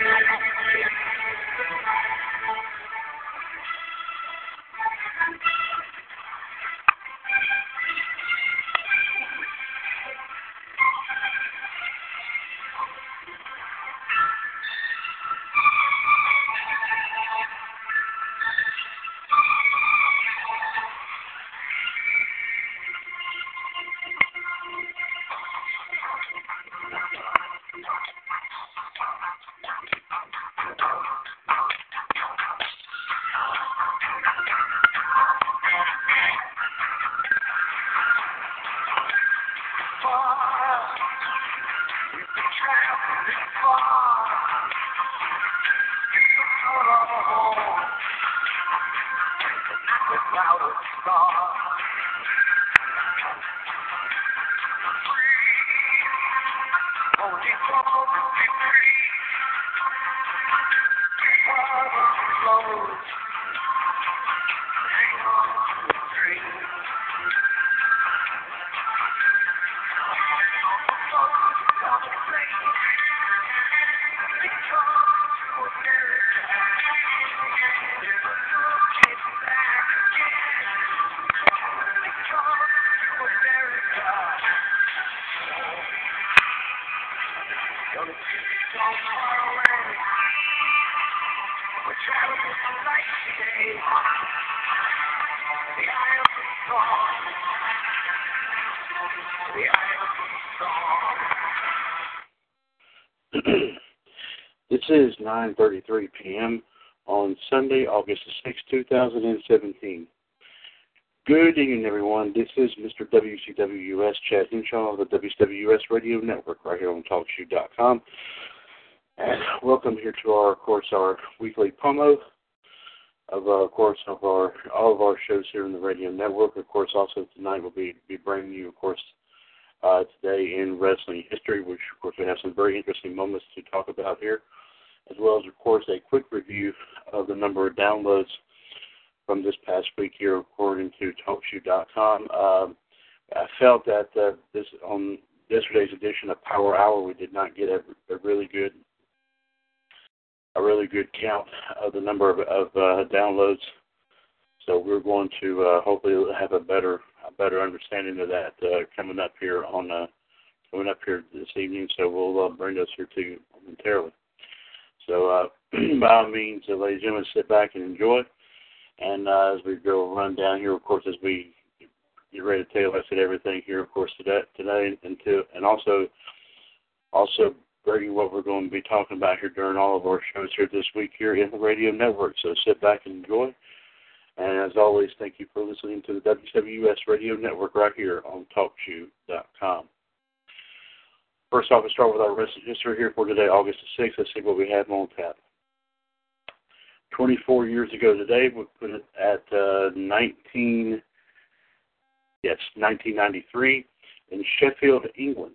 Gracias. Is 9:33 p.m. on Sunday, August 6, 2017. Good evening, everyone. This is Mr. WCWUS Chad Hinshaw of the WCWUS Radio Network right here on TalkShoe.com. And welcome here to our, of course, our weekly promo of, uh, of course, of our all of our shows here in the radio network. Of course, also tonight we'll be be bringing you, of course, uh, today in wrestling history, which of course we have some very interesting moments to talk about here, as well as, of course, a quick review of the number of downloads from this past week here, according to TalkShoe.com. Um, I felt that uh, this on yesterday's edition of Power Hour, we did not get a, a really good a really good count of the number of, of uh, downloads. So we're going to uh, hopefully have a better a better understanding of that uh, coming up here on uh, coming up here this evening. So we'll uh, bring us here to you momentarily. So uh, by all means, uh, ladies and gentlemen, sit back and enjoy. And uh, as we go run down here, of course, as we get ready to tell I everything here, of course, today, today, and to, and also, also bringing what we're going to be talking about here during all of our shows here this week here in the radio network. So sit back and enjoy. And as always, thank you for listening to the WWS Radio Network right here on TalkShoe.com. First off, we start with our history here for today, August the 6th. Let's see what we have on tap. 24 years ago today, we put it at uh, 19, yes, 1993 in Sheffield, England.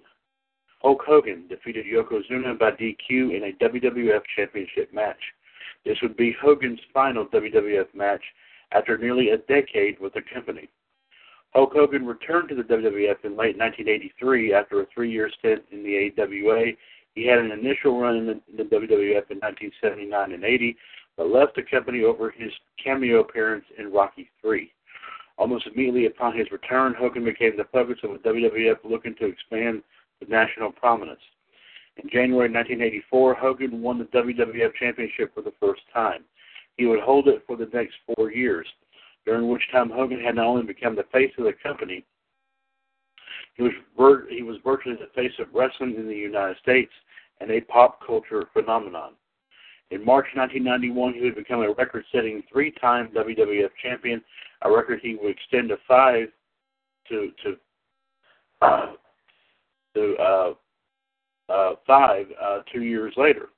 Hulk Hogan defeated Yokozuna by DQ in a WWF Championship match. This would be Hogan's final WWF match after nearly a decade with the company. Hulk Hogan returned to the WWF in late 1983 after a three-year stint in the AWA. He had an initial run in the, in the WWF in 1979 and 80, but left the company over his cameo appearance in Rocky III. Almost immediately upon his return, Hogan became the focus of a WWF looking to expand to national prominence. In January 1984, Hogan won the WWF Championship for the first time. He would hold it for the next four years, during which time Hogan had not only become the face of the company, he was vir- he was virtually the face of wrestling in the United States and a pop culture phenomenon. In March 1991, he would become a record-setting three-time WWF champion, a record he would extend to five to to uh, to uh, uh, five uh, two years later.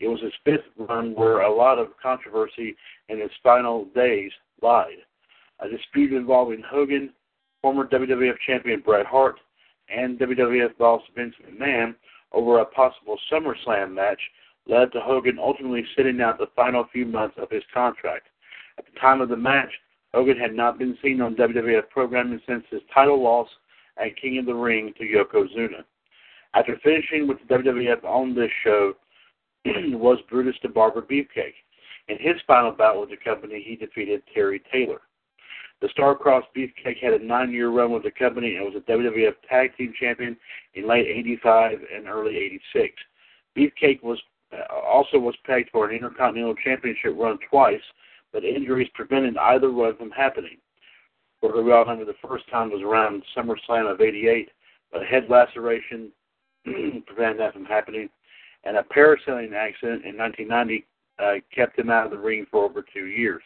It was his fifth run where a lot of controversy in his final days lied. A dispute involving Hogan, former WWF champion Bret Hart, and WWF boss Vince McMahon over a possible SummerSlam match led to Hogan ultimately sitting out the final few months of his contract. At the time of the match, Hogan had not been seen on WWF programming since his title loss at King of the Ring to Yokozuna. After finishing with the WWF on this show was Brutus the Barber Beefcake. In his final bout with the company, he defeated Terry Taylor. The Starcross Beefcake had a nine-year run with the company and was a WWF Tag Team Champion in late '85 and early '86. Beefcake was uh, also was pegged for an Intercontinental Championship run twice, but injuries prevented either run from happening. For we all remember, the first time was around SummerSlam of '88, but a head laceration prevented that from happening, and a parasailing accident in 1990 uh, kept him out of the ring for over two years.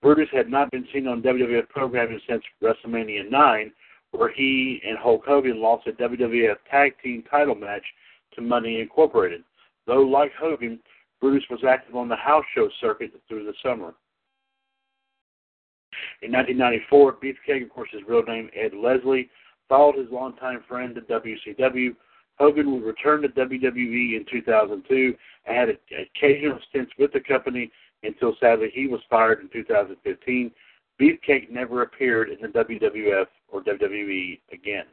Brutus had not been seen on WWF programming since WrestleMania 9, where he and Hulk Hogan lost a WWF Tag Team title match to Money Incorporated. Though, like Hogan, Brutus was active on the house show circuit through the summer. In 1994, Beefcake, of course, his real name Ed Leslie, followed his longtime friend to WCW. Hogan would return to WWE in 2002 and had occasional stints with the company until sadly he was fired in 2015. Beefcake never appeared in the WWF or WWE again.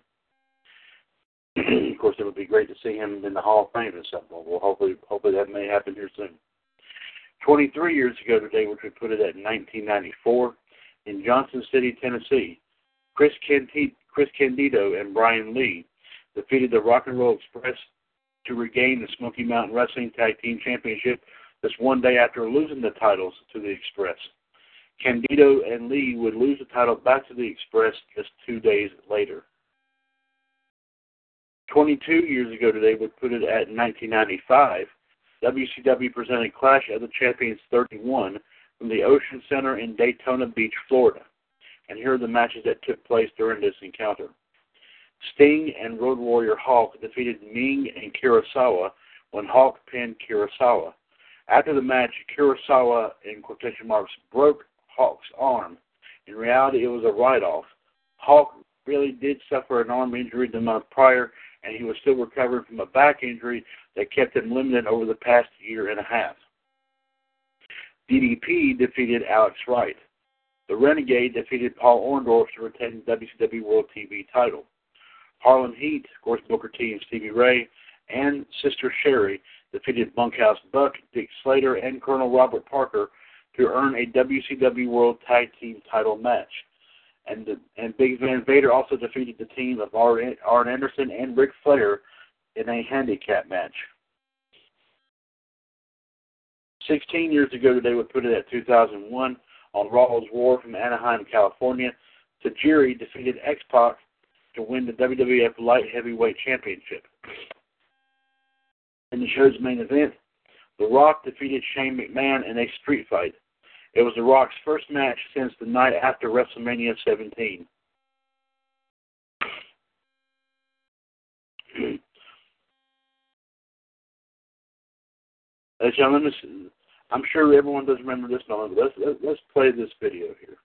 of course, it would be great to see him in the Hall of Fame at some point. Well, hopefully, hopefully that may happen here soon. 23 years ago today, which would put it at 1994, in Johnson City, Tennessee, Chris, Chris Candido and Brian Lee defeated the Rock and Roll Express to regain the Smoky Mountain Wrestling Tag Team Championship just one day after losing the titles to the Express. Candido and Lee would lose the title back to the Express just two days later. 22 years ago today would put it at 1995. WCW presented Clash of the Champions 31 from the Ocean Center in Daytona Beach, Florida. And here are the matches that took place during this encounter. Sting and Road Warrior Hawk defeated Meng and Kurosawa when Hawk pinned Kurosawa. After the match, Kurosawa, in quotation marks, broke Hawk's arm. In reality, it was a write-off. Hawk really did suffer an arm injury the month prior, and he was still recovering from a back injury that kept him limited over the past year and a half. DDP defeated Alex Wright. The Renegade defeated Paul Orndorff to retain the WCW World TV title. Harlem Heat, of course, Booker T and Stevie Ray, and Sister Sherri defeated Bunkhouse Buck, Dick Slater, and Colonel Robert Parker to earn a WCW World Tag Team title match. And, and Big Van Vader also defeated the team of Arn Anderson and Ric Flair in a handicap match. 16 years ago today we put it at 2001 on Raw Is War from Anaheim, California. Tajiri defeated X-Pac to win the WWF Light Heavyweight Championship. In the show's main event, The Rock defeated Shane McMahon in a street fight. It was The Rock's first match since the night after WrestleMania 17. Ladies and gentlemen, I'm sure everyone does remember this moment, but let's, let's play this video here.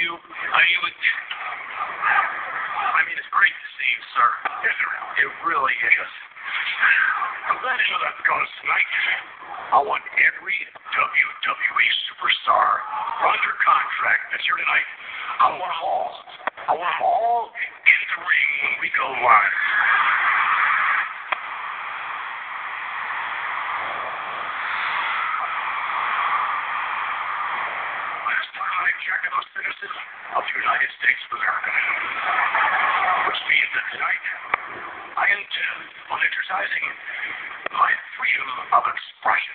You, I mean, it was, I mean, it's great to see you, sir. It really is. I'm glad to know that's tonight. I want every WWE superstar under contract that's here tonight. I want them all. I want them all in the ring when we go live. A citizen of the United States of America. Which means that tonight I intend on exercising my freedom of expression.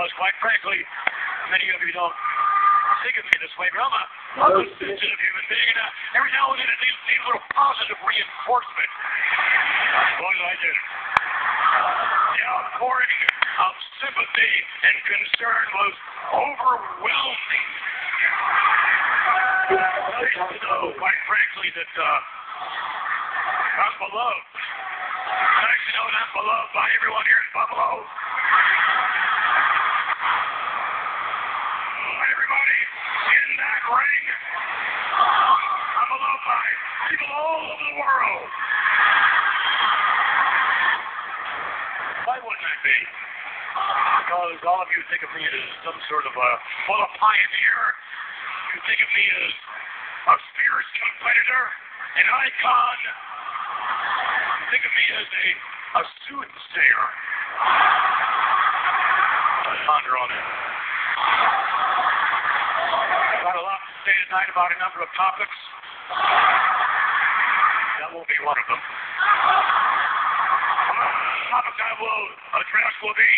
Because quite frankly, many of you don't think of me this way, but I'm a, I'm a sensitive human being, and uh, every now and then it positive reinforcement. Boy, I did it. The outpouring of sympathy and concern was overwhelming. Nice to know, quite frankly, that uh, I'm beloved. Nice to know that I'm beloved by everyone here in Buffalo. Everybody, Why wouldn't I be? Because all of you think of me as some sort of a, well, a pioneer. You think of me as a fierce competitor, an icon. You think of me as a, a soothsayer. I ponder on it. I've got a lot to say tonight about a number of topics. That won't be one of them. The topic I will address will be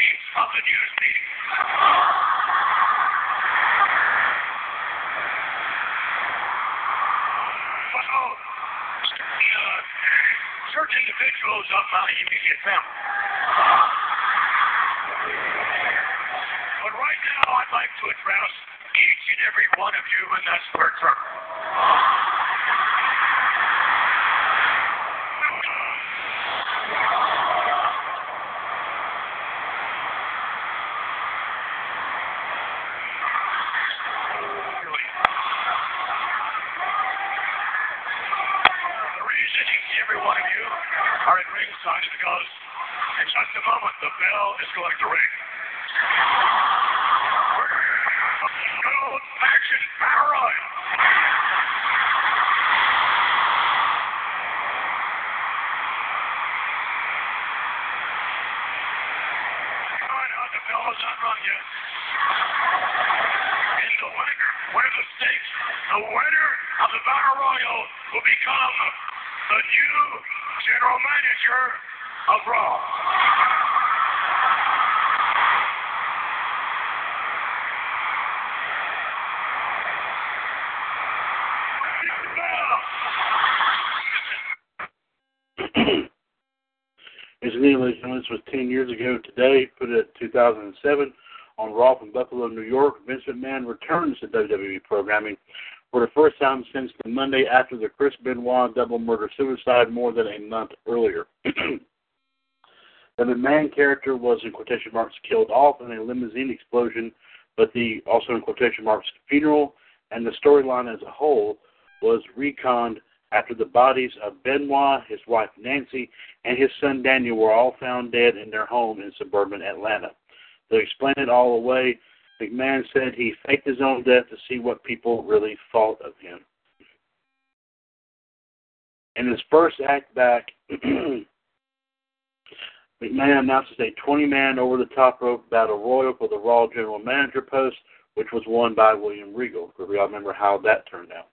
of the news media. Well, uh, certain individuals of my immediate family. But right now, I'd like to address each and every one of you in this turn. Really. The reason each and every one of you are at ringside is because in just a moment the bell is going to ring. Good old fashioned battle royal. Oh, no, the bell is not rung yet. And the winner, what are the stakes? The winner of the Battle Royal will become the new general manager of Raw. Incidentally, ladies and was 10 years ago today, put it at 2007 on Raw from Buffalo, New York. Vince McMahon returns to WWE programming for the first time since the Monday after the Chris Benoit double murder suicide more than a month earlier. the McMahon character was, in quotation marks, killed off in a limousine explosion, but the, also in quotation marks, funeral and the storyline as a whole was retconned after the bodies of Benoit, his wife Nancy, and his son Daniel were all found dead in their home in suburban Atlanta. To explain it all away, McMahon said he faked his own death to see what people really thought of him. In his first act back, McMahon announces a 20 man over the top rope battle royal for the Raw General Manager post, which was won by William Regal. We all remember how that turned out.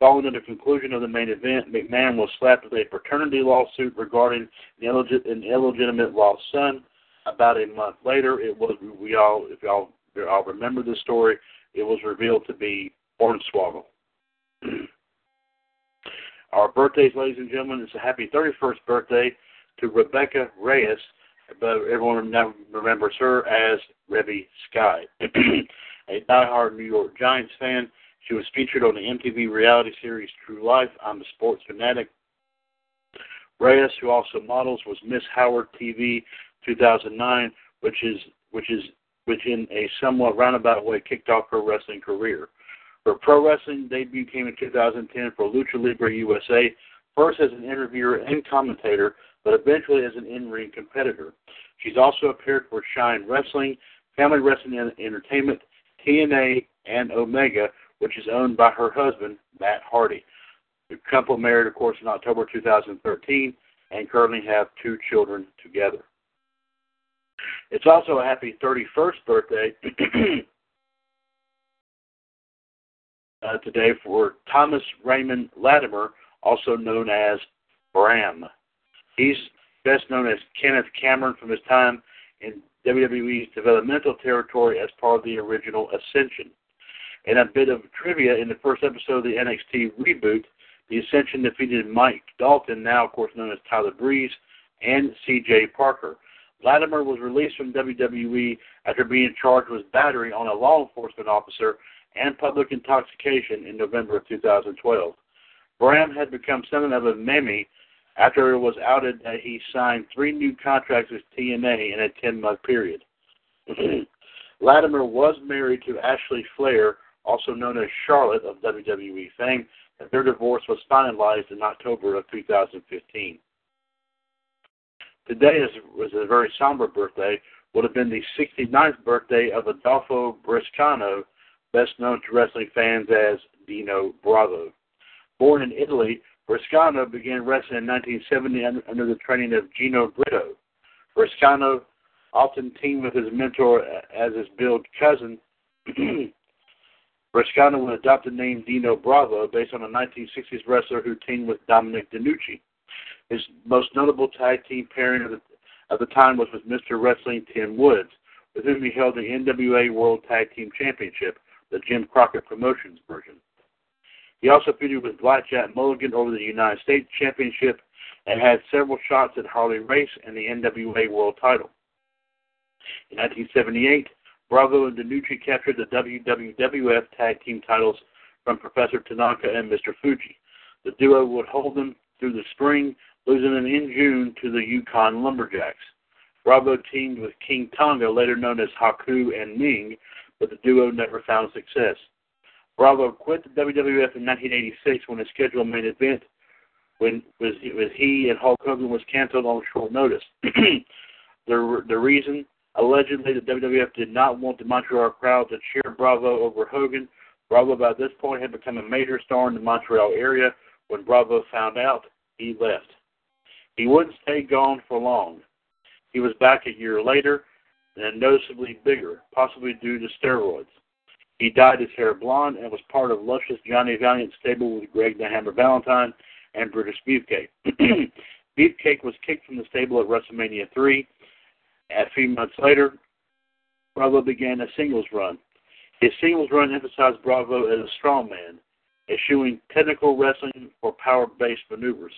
Following the conclusion of the main event, McMahon was slapped with a paternity lawsuit regarding an, illegit- an illegitimate lost son. About a month later, it was we all if y'all y'all remember this story, it was revealed to be Hornswoggle. Our birthdays, ladies and gentlemen, it's a happy 31st birthday to Rebecca Reyes, but everyone now remembers her as Reby Sky. a diehard New York Giants fan, she was featured on the MTV reality series True Life. I'm a sports fanatic. Reyes, who also models, was Miss Howard TV 2009, which is which is which in a somewhat roundabout way kicked off her wrestling career. Her pro wrestling debut came in 2010 for Lucha Libre USA, first as an interviewer and commentator, but eventually as an in-ring competitor. She's also appeared for Shine Wrestling, Family Wrestling Entertainment, TNA, and Omega, which is owned by her husband, Matt Hardy. The couple married, of course, in October 2013 and currently have two children together. It's also a happy 31st birthday uh, today for Thomas Raymond Latimer, also known as Bram. He's best known as Kenneth Cameron from his time in WWE's developmental territory as part of the original Ascension. And a bit of trivia in the first episode of the NXT reboot, the Ascension defeated Mike Dalton, now of course known as Tyler Breeze, and CJ Parker. Latimer was released from WWE after being charged with battery on a law enforcement officer and public intoxication in November of 2012. Bram had become something of a meme after it was outed that he signed three new contracts with TNA in a 10 month period. Latimer was married to Ashley Flair, also known as Charlotte of WWE fame, and their divorce was finalized in October of 2015. Today is, was a very somber birthday, would have been the 69th birthday of Adolfo Bresciano, best known to wrestling fans as Dino Bravo. Born in Italy, Bresciano began wrestling in 1970 under the training of Gino Brito. Bresciano often teamed with his mentor as his billed cousin. Bresciano would adopt the name Dino Bravo based on a 1960s wrestler who teamed with Dominic DeNucci. His most notable tag team pairing of the, of the time was with Mr. Wrestling Tim Woods, with whom he held the NWA World Tag Team Championship, the Jim Crockett Promotions version. He also feuded with Blackjack Mulligan over the United States Championship and had several shots at Harley Race and the NWA World title. In 1978, Bravo and DeNucci captured the WWF Tag Team titles from Professor Tanaka and Mr. Fuji. The duo would hold them through the spring, losing them in June to the Yukon Lumberjacks. Bravo teamed with King Tonga, later known as Haku and Meng, but the duo never found success. Bravo quit the WWF in 1986 when a scheduled main event when was with he and Hulk Hogan was canceled on short notice. the the reason allegedly the WWF did not want the Montreal crowd to cheer Bravo over Hogan. Bravo by this point had become a major star in the Montreal area. When Bravo found out, he left. He wouldn't stay gone for long. He was back a year later and noticeably bigger, possibly due to steroids. He dyed his hair blonde and was part of Luscious Johnny Valiant stable with Greg the Hammer Valentine and Brutus Beefcake. Beefcake was kicked from the stable at WrestleMania 3. A few months later, Bravo began a singles run. His singles run emphasized Bravo as a strongman, eschewing technical wrestling or power-based maneuvers.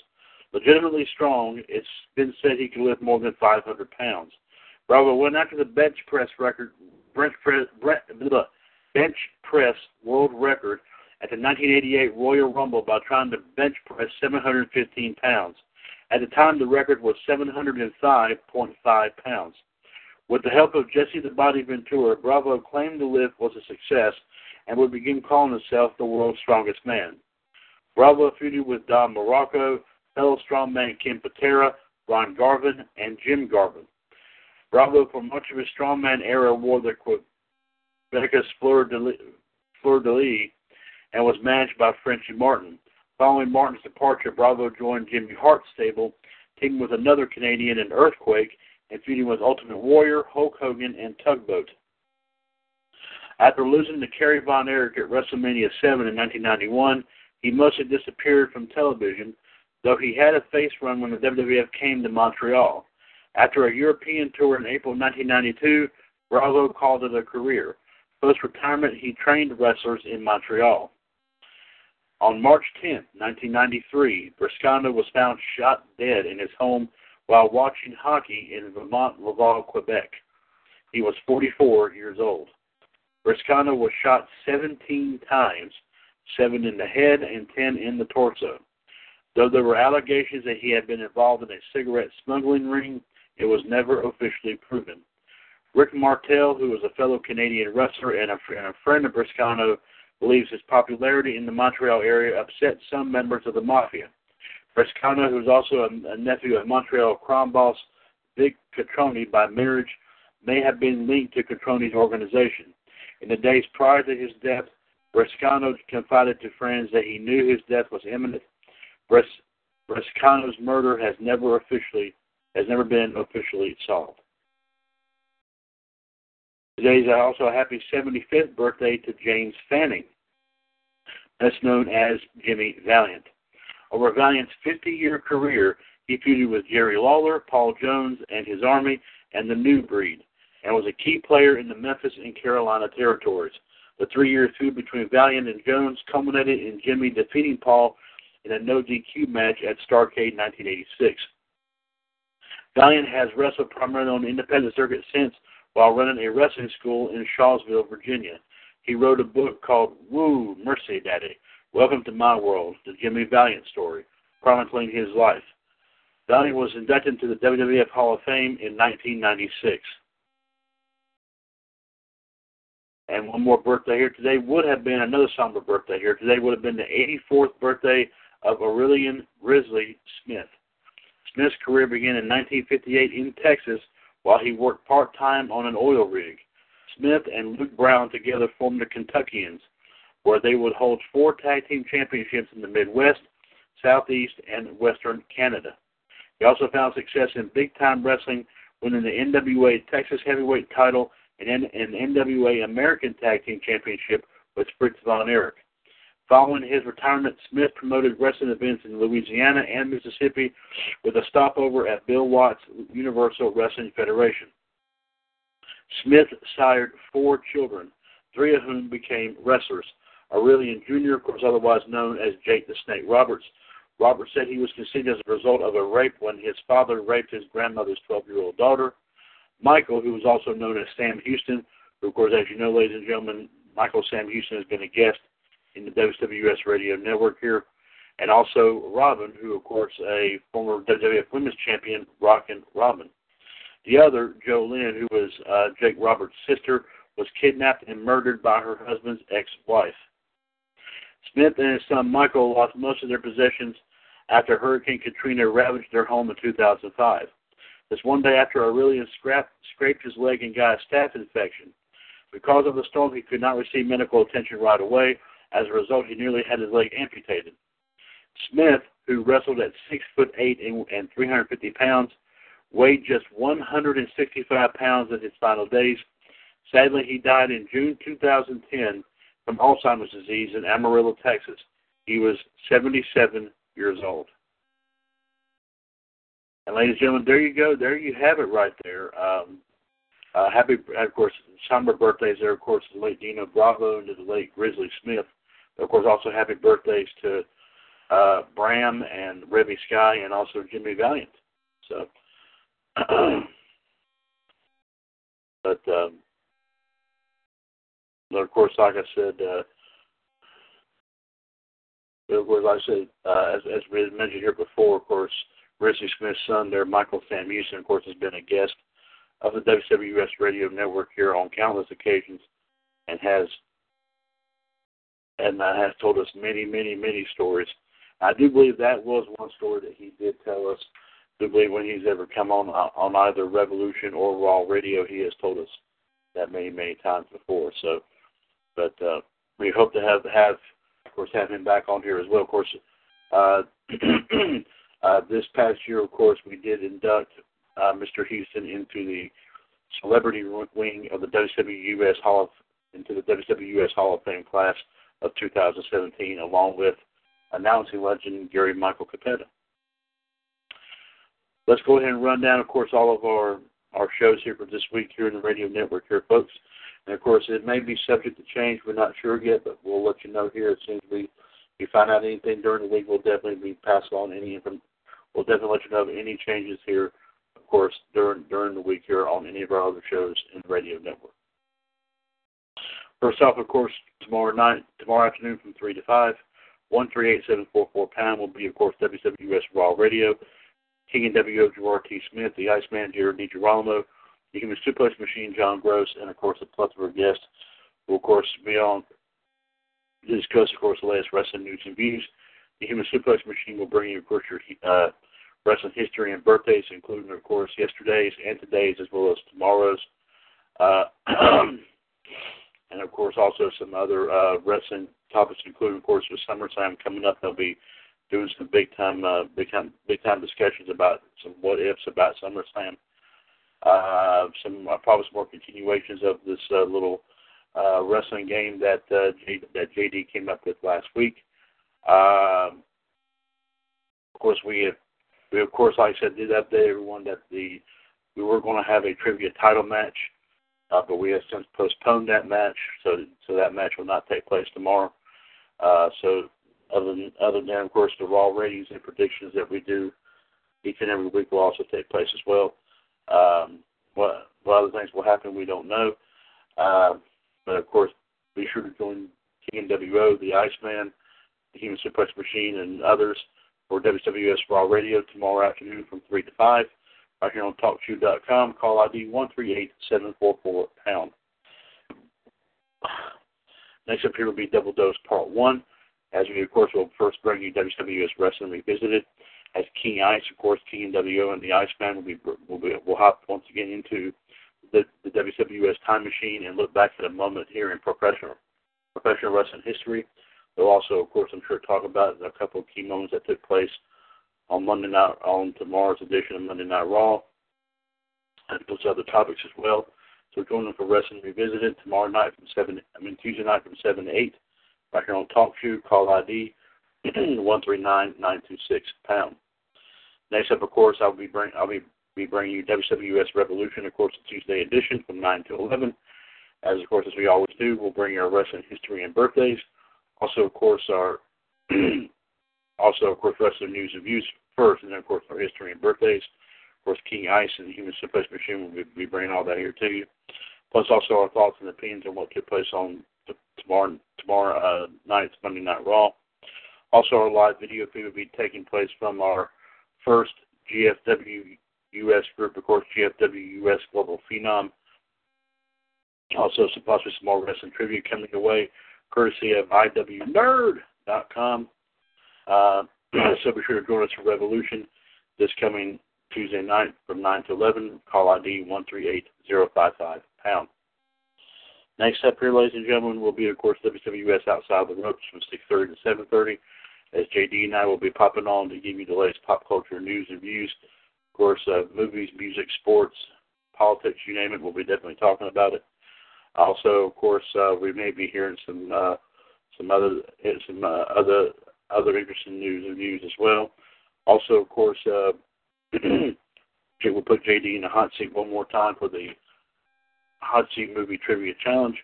Legitimately strong, it's been said he could lift more than 500 pounds. Bravo went after the bench press record, bench press, bench press world record at the 1988 Royal Rumble by trying to bench press 715 pounds. At the time, the record was 705.5 pounds. With the help of Jesse the Body Ventura, Bravo claimed the lift was a success and would begin calling himself the world's strongest man. Bravo feuded with Don Muraco, fellow strongman Ken Patera, Ron Garvin, and Jim Garvin. Bravo, for much of his strongman era, wore the Becca's Fleur de, Lis and was managed by Frenchy Martin. Following Martin's departure, Bravo joined Jimmy Hart's stable, teaming with another Canadian in Earthquake, and feuding with Ultimate Warrior, Hulk Hogan, and Tugboat. After losing to Kerry Von Erich at WrestleMania 7 in 1991, he mostly disappeared from television, though he had a face run when the WWF came to Montreal. After a European tour in April 1992, Bravo called it a career. Post retirement, he trained wrestlers in Montreal. On March 10, 1993, Bresciano was found shot dead in his home while watching hockey in Vimont, Laval, Quebec. He was 44 years old. Bresciano was shot 17 times, seven in the head and 10 in the torso. Though there were allegations that he had been involved in a cigarette smuggling ring, it was never officially proven. Rick Martel, who was a fellow Canadian wrestler and a, and a friend of Bresciano, believes his popularity in the Montreal area upset some members of the mafia. Bresciano, who is also a, a nephew of Montreal crime boss Vic Cotroni by marriage, may have been linked to Cotroni's organization. In the days prior to his death, Bresciano confided to friends that he knew his death was imminent. Bres- murder has never officially has never been officially solved. Today is also a happy 75th birthday to James Fanning, best known as Jimmy Valiant. Over Valiant's 50 year career, he feuded with Jerry Lawler, Paul Jones, and his army, and the New Breed, and was a key player in the Memphis and Carolina territories. The three year feud between Valiant and Jones culminated in Jimmy defeating Paul in a no DQ match at Starcade 1986. Valiant has wrestled primarily on the independent circuit since while running a wrestling school in Shawsville, Virginia. He wrote a book called Woo Mercy Daddy, Welcome to My World, the Jimmy Valiant story, chronicling his life. Valiant was inducted into the WWF Hall of Fame in 1996. And one more birthday here today would have been another somber birthday here today would have been the 84th birthday of Aurelian Grizzly Smith. Smith's career began in 1958 in Texas while he worked part time on an oil rig. Smith and Luke Brown together formed the Kentuckians, where they would hold four tag team championships in the Midwest, Southeast, and Western Canada. He also found success in big time wrestling, winning the NWA Texas Heavyweight title and an NWA American Tag Team Championship with Fritz Von Erich. Following his retirement, Smith promoted wrestling events in Louisiana and Mississippi with a stopover at Bill Watts Universal Wrestling Federation. Smith sired four children, three of whom became wrestlers. Aurelian Jr., of course, otherwise known as Jake the Snake Roberts. Roberts said he was conceived as a result of a rape when his father raped his grandmother's 12 year old daughter. Michael, who was also known as Sam Houston, who, of course, as you know, ladies and gentlemen, Michael Sam Houston has been a guest in the WWS Radio Network here. And also Robin, who, of course, a former WWF Women's Champion, Rockin' Robin. The other, Jo Lynn, who was uh, Jake Roberts' sister, was kidnapped and murdered by her husband's ex-wife. Smith and his son Michael lost most of their possessions after Hurricane Katrina ravaged their home in 2005. This one day after Aurelian scraped, scraped his leg and got a staph infection. Because of the storm, he could not receive medical attention right away. As a result, he nearly had his leg amputated. Smith, who wrestled at six foot eight and, and 350 pounds, weighed just 165 pounds in his final days. Sadly, he died in June 2010 from Alzheimer's disease in Amarillo, Texas. He was 77 years old. And ladies and gentlemen, there you go. There you have it right there. Um, uh, happy, of course, summer birthdays there, of course, the late Dino Bravo and to the late Grizzly Smith. Of course, also happy birthdays to uh, Bram and Reby Sky and also Jimmy Valiant. So, but, um, but of course, like I said, uh, of course, like I said, uh, as, as we mentioned here before, of course, Grizzly Smith's son there, Michael Houston, of course, has been a guest of the WWS Radio Network here on countless occasions, and has and uh, has told us many, many, many stories. I do believe that was one story that he did tell us. I do believe when he's ever come on on either Revolution or Raw Radio, he has told us that many, many times before. So, but uh, we hope to have have, of course, have him back on here as well. Of course, uh, uh, this past year, of course, we did induct uh, Mr. Houston into the celebrity wing of the WWS Hall of into the WWS Hall of Fame class of 2017, along with announcing legend Gary Michael Cappetta. Let's go ahead and run down, of course, all of our our shows here for this week here in the radio network here, folks. And of course, it may be subject to change. We're not sure yet, but we'll let you know here as soon as we we find out anything during the week. We'll definitely be passing on any information. We'll definitely let you know of any changes here of course, during during the week here on any of our other shows in the radio network. First off, of course, tomorrow night, tomorrow afternoon from three to five, one three eight seven four four pound will be, of course, WWS Raw Radio. King and WO Gerard T. Smith, the Ice Iceman Jared DiGirolamo, the Human Suplex Machine John Gross, and of course a plethora of guests will, of course, be on to discuss, of course, the latest wrestling news and views. The Human Suplex Machine will bring you, of course, your uh, wrestling history and birthdays, including, of course, yesterday's and today's, as well as tomorrow's. Uh, and, of course, also some other uh, wrestling topics, including, of course, with SummerSlam coming up. They'll be doing some big time, uh, big time, big time discussions about some what ifs about SummerSlam. Uh, some uh, probably some more continuations of this uh, little uh, wrestling game that uh, J- that JD came up with last week. Um, of course, we have we of course, like I said, did update everyone that the we were going to have a trivia title match, uh, but we have since postponed that match, so so that match will not take place tomorrow. Uh, so other than other than of course the raw ratings and predictions that we do each and every week will also take place as well. Um, what what other things will happen we don't know, uh, but of course be sure to join TNWO, the Iceman, the Human Suplex Machine, and others for WWS Raw Radio tomorrow afternoon from 3 to 5 right here on TalkShoe.com. Call ID 138744 pound. Next up here will be Double Dose Part 1. As we, of course, will first bring you WWS Wrestling Revisited. As King Ice, of course, TNWO and the Iceman will be will be will hop once again into the, the WWS time machine and look back at a moment here in professional professional wrestling history. They'll also, of course, I'm sure talk about a couple of key moments that took place on Monday night on tomorrow's edition of Monday Night Raw, and those other topics as well. So join them for Wrestling Revisited tomorrow night from seven. I mean Tuesday night from seven to eight, right here on Talk Shoe. Call ID one three nine nine two six pound. Next up, of course, I'll be bring I'll be be bringing you WWS Revolution, of course, the Tuesday edition from nine to eleven. As of course, as we always do, we'll bring you our wrestling history and birthdays. Also, of course, our also of course wrestling news and views first, and then of course our history and birthdays. Of course, King Ice and the Human Suplex Machine will be, bringing all that here to you. Plus, also our thoughts and opinions on what took place on tomorrow tomorrow uh, night's Monday Night Raw. Also, our live video feed will be taking place from our first GFW US group, of course, GFW US Global Phenom. Also, some possibly some more wrestling trivia coming away, courtesy of IWNerd.com. Uh, so be sure to join us for Revolution this coming Tuesday night from 9 to 11. Call ID 138055 pound. Next up here, ladies and gentlemen, will be, of course, WWS Outside the Ropes from 6.30 to 7.30 as JD and I will be popping on to give you the latest pop culture news and views. Of course, uh, movies, music, sports, politics, you name it, we'll be definitely talking about it. Also, of course, uh, we may be hearing some uh, some other some uh, other other interesting news and views as well. Also, of course, uh, we'll put JD in the hot seat one more time for the hot seat movie trivia challenge.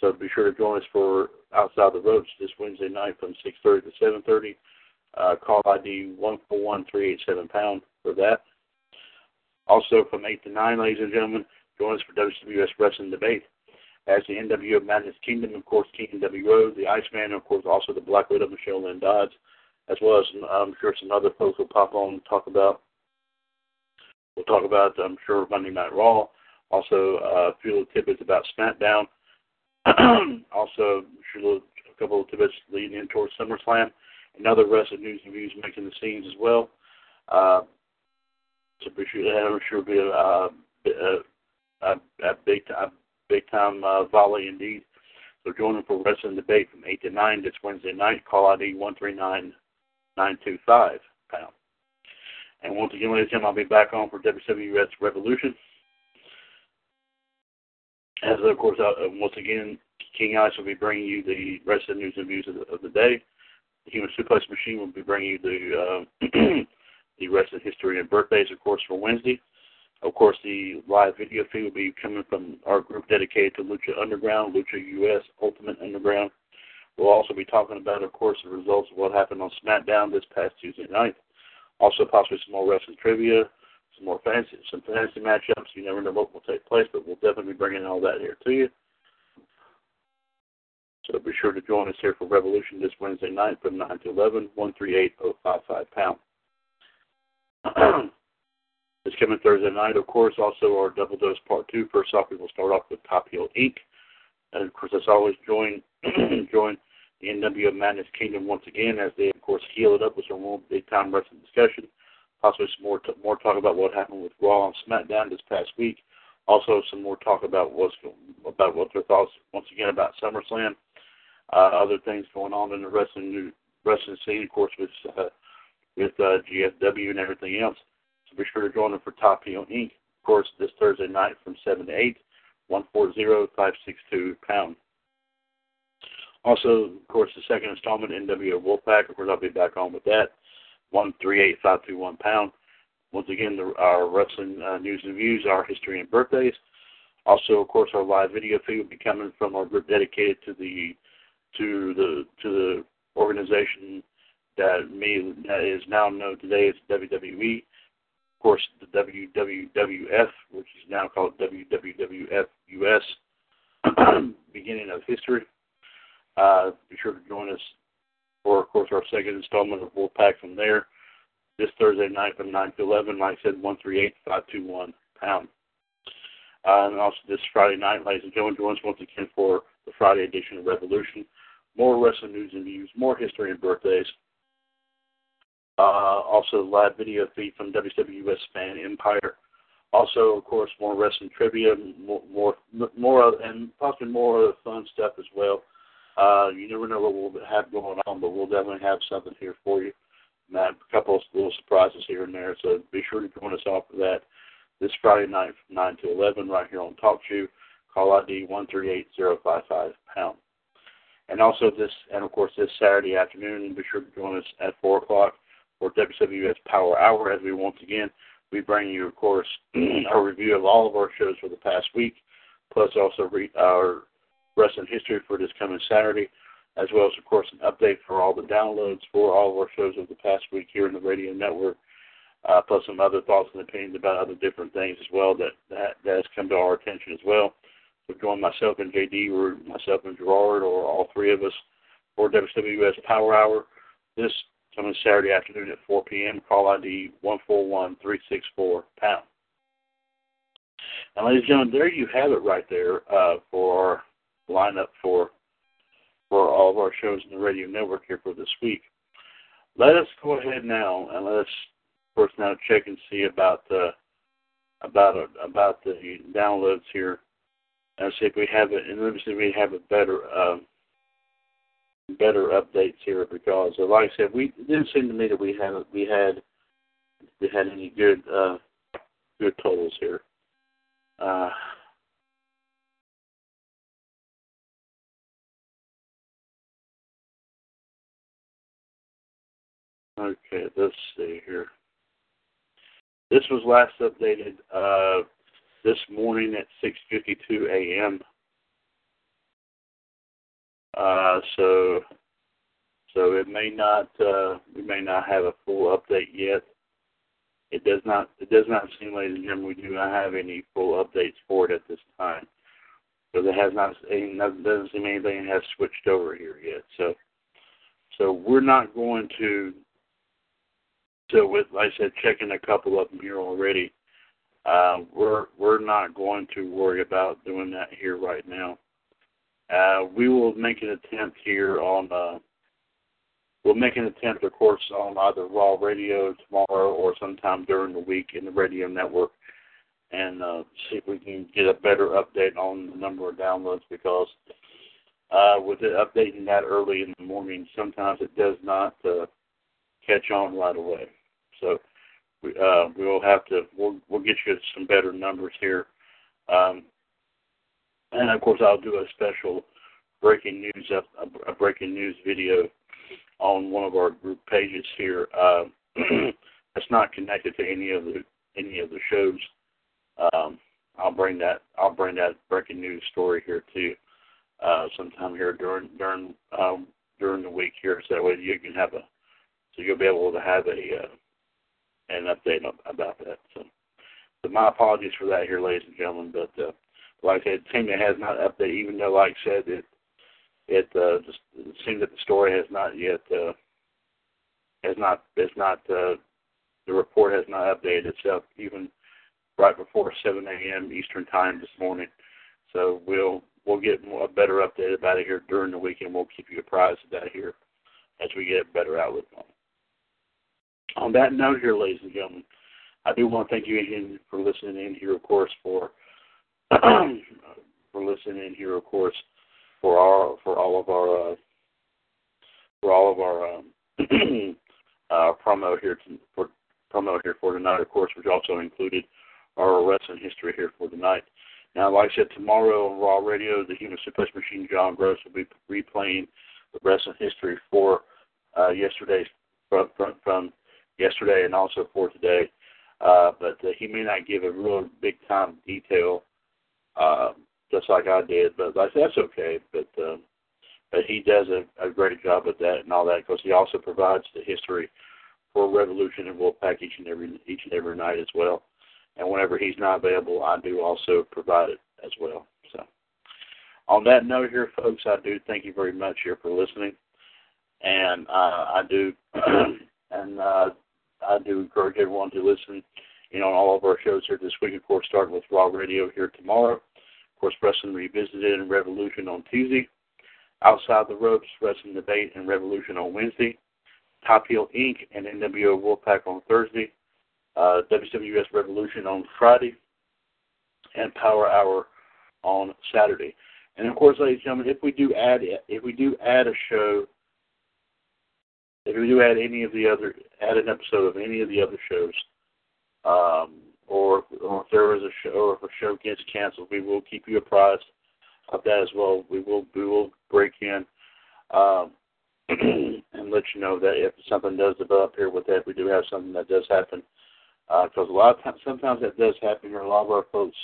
So be sure to join us for Outside the Ropes this Wednesday night from 6:30 to 7:30. Uh, call ID 141387 pound for that. Also from 8 to 9, ladies and gentlemen, join us for WWS Wrestling Debate. As the NWO of Madness Kingdom, of course, TNWO, the Iceman, of course, also the Black Widow, Michelle Lynn Dodds, as well as I'm sure some other folks will pop on and talk about. We'll talk about, I'm sure, Monday Night Raw. Also, uh, a few little tidbits about SmackDown. also, a couple of tidbits leading in towards SummerSlam, and other wrestling news and views making the scenes as well. Uh, so I'm sure be a, a, a, a big a big time uh, volley indeed. So join them for wrestling debate from eight to nine this Wednesday night. Call ID one three nine nine two five pound. And once again, ladies and gentlemen, I'll be back on for WWS Revolution. As of course, uh, once again, King Ice will be bringing you the rest of the news and views of the, of the day. The Human Suplex Machine will be bringing you the uh, the rest of history and birthdays, of course, for Wednesday. Of course, the live video feed will be coming from our group dedicated to Lucha Underground, Lucha US, Ultimate Underground. We'll also be talking about, of course, the results of what happened on SmackDown this past Tuesday night. Also, possibly some more wrestling trivia, some more fantasy, some fantasy matchups. You never know what will take place, but we'll definitely be bringing all that here to you. So be sure to join us here for Revolution this Wednesday night from 9 to 11, 138055 pound. this coming Thursday night, of course, also our double dose part two. First off, we will start off with Top Heel Inc. And of course, as always, join join the NWO Madness Kingdom once again as they, of course, heel it up with some more big time wrestling discussion. Possibly some more t- more talk about what happened with Raw and SmackDown this past week. Also, some more talk about what's about what their thoughts once again about SummerSlam. Uh, other things going on in the wrestling wrestling scene, of course, with uh, with uh, GFW and everything else. Be sure to join them for Top Heel Inc. Of course, this Thursday night from 7 to 8, 140-562 pound. Also, of course, the second installment, NWO Wolfpack. Of course, I'll be back on with that. 138521 pound. Once again, the, our wrestling uh, news and views, our history and birthdays. Also, of course, our live video feed will be coming from our group dedicated to the to the to the organization that me that is now known today as WWE. Of course, the WWF, which is now called WWF US, beginning of history. Uh, be sure to join us for, of course, our second installment of Wolfpack from there this Thursday night from 9 to 11. Like I said, 138-521 pound. Uh, and also this Friday night, ladies and gentlemen, join us once again for the Friday edition of Revolution. More wrestling news and views, more history and birthdays. Uh, also, live video feed from WWS Fan Empire. Also, of course, more wrestling trivia, more, more, more, and possibly more fun stuff as well. Uh, you never know what we'll have going on, but we'll definitely have something here for you. A couple of little surprises here and there, so be sure to join us off for that this Friday night from 9 to 11 right here on Talk Shoe. Call ID 138055 pound. And also this, and of course this Saturday afternoon, be sure to join us at 4 o'clock for WWS Power Hour as we once again, we bring you, of course, a review of all of our shows for the past week, plus also read our wrestling history for this coming Saturday, as well as, of course, an update for all the downloads for all of our shows of the past week here in the radio network, uh, plus some other thoughts and opinions about other different things as well that, that, that has come to our attention as well. So join myself and JD or myself and Gerard or all three of us for WWS Power Hour this coming Saturday afternoon at 4 p.m. Call ID 141364 pound. Now, ladies and gentlemen, there you have it right there uh, for our lineup for for all of our shows in the radio network here for this week. Let us go ahead now and let us, course, now check and see about the about about the downloads here and see if we have it. And let me see if we have a better uh, better updates here because, uh, like I said, we it didn't seem to me that we had we had we had any good uh, good totals here. Uh, Okay, let's see here. This was last updated uh, this morning at 6:52 a.m. Uh, so, so it may not uh, we may not have a full update yet. It does not it does not seem, ladies and gentlemen, we do not have any full updates for it at this time. Because it has not it doesn't seem anything has switched over here yet. So, so we're not going to so with like I said, checking a couple of them here already, uh, we're we're not going to worry about doing that here right now. Uh, we will make an attempt here on. Uh, we'll make an attempt, of course, on either Raw Radio tomorrow or sometime during the week in the radio network, and uh, see if we can get a better update on the number of downloads because uh, with it updating that early in the morning, sometimes it does not uh, catch on right away. So we uh, we will have to we'll we'll get you some better numbers here, um, and of course I'll do a special breaking news up a, breaking news video on one of our group pages here. Uh, that's not connected to any of the any of the shows. Um, I'll bring that I'll bring that breaking news story here too uh, sometime here during during um, during the week here, so that way you can have a so you'll be able to have a uh, an update about that. So, so my apologies for that here, ladies and gentlemen. But uh, like it seems it has not updated, even though, like I said, it it uh, just it seems that the story has not yet uh, has not has not uh, the report has not updated itself even right before 7 a.m. Eastern time this morning. So we'll we'll get a better update about it here during the weekend. We'll keep you apprised of that here as we get a better outlook on on that note here, ladies and gentlemen, I do want to thank you again for listening in here, of course, for for listening here, of course, for our for all of our uh, for all of our um, uh, promo here to, for promo here for tonight, of course, which also included our wrestling history here for tonight. Now, like I said, tomorrow on Raw Radio, the Human Suplex Machine John Gross will be replaying the wrestling history for uh, yesterday's from, from, from yesterday and also for today. Uh, but uh, he may not give a real big time detail, uh, just like I did. But that's okay. But uh, but he does a, a great job at that and all that because he also provides the history for Revolution and Wolfpack each and every each and every night as well. And whenever he's not available, I do also provide it as well. So, on that note here, folks, I do thank you very much here for listening, and uh, I do, and uh, I do encourage everyone to listen. You know, on all of our shows here this week, of course, starting with Raw Radio here tomorrow. Of course, Wrestling Revisited and Revolution on Tuesday. Outside the Ropes, Wrestling Debate and Revolution on Wednesday. Top Heel Inc. and NWO Wolfpack on Thursday. Uh, WWS Revolution on Friday. And Power Hour on Saturday. And of course, ladies and gentlemen, if we do add if we do add a show, if we do add any of the other add an episode of any of the other shows, um, or if there is a show or if a show gets canceled, we will keep you apprised of that as well. We will we will break in um, and let you know that if something does develop here with that, we do have something that does happen. Because uh, a lot of times, sometimes that does happen. Or a lot of our folks,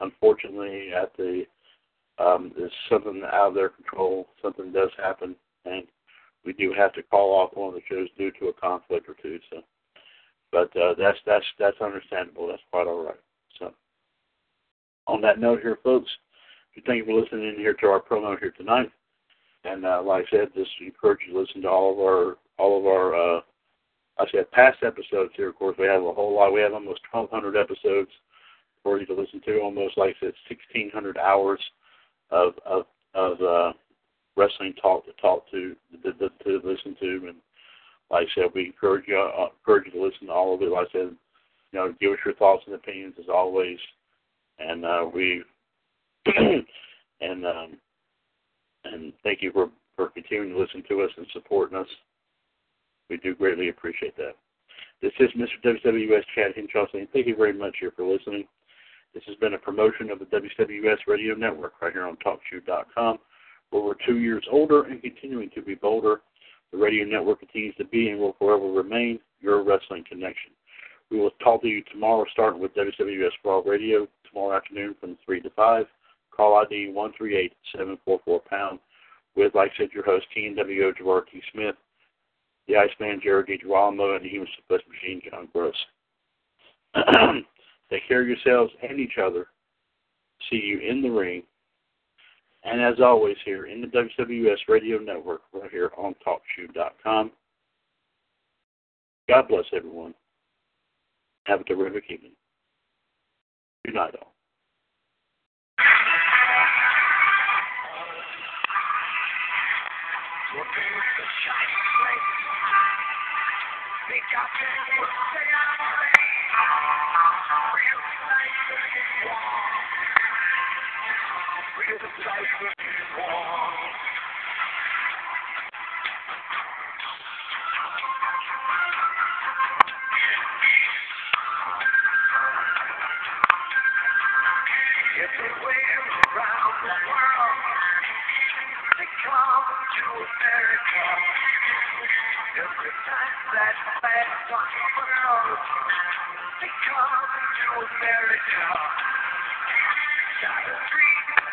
unfortunately, at the um, there's something out of their control. Something does happen, and we do have to call off one of the shows due to a conflict or two. So, but uh, that's that's that's understandable. That's quite all right. So, on that note, here, folks, thank you for listening in here to our promo here tonight. And uh, like I said, just encourage you to listen to all of our all of our uh, I said past episodes here. Of course, we have a whole lot. We have almost 1,200 episodes for you to listen to. Almost like I said, 1,600 hours of of of uh, wrestling talk to talk to, to, to to listen to, and like I said, we encourage you uh, encourage you to listen to all of it. Like I said, you know, give us your thoughts and opinions as always, and uh, we and um, and thank you for for continuing to listen to us and supporting us. We do greatly appreciate that. This is Mr. WWS Chad Hinshaw saying thank you very much here for listening. This has been a promotion of the WWS Radio Network right here on TalkShoe.com, where we're two years older and continuing to be bolder. The radio network continues to be and will forever remain your wrestling connection. We will talk to you tomorrow, starting with WWS Raw Radio tomorrow afternoon from 3 to 5. Call ID 138744 pound with, like I said, your host, TNWO Gerard T. Smith, the Iceman, Jared D. Girolamo, and the Human Suplex Machine, John Gross. Take care of yourselves and each other. See you in the ring. And as always, here in the WWS Radio Network, right here on TalkShoe.com. God bless everyone. Have a terrific evening. Good night, all. Around the they come to the come to America. Got a dream,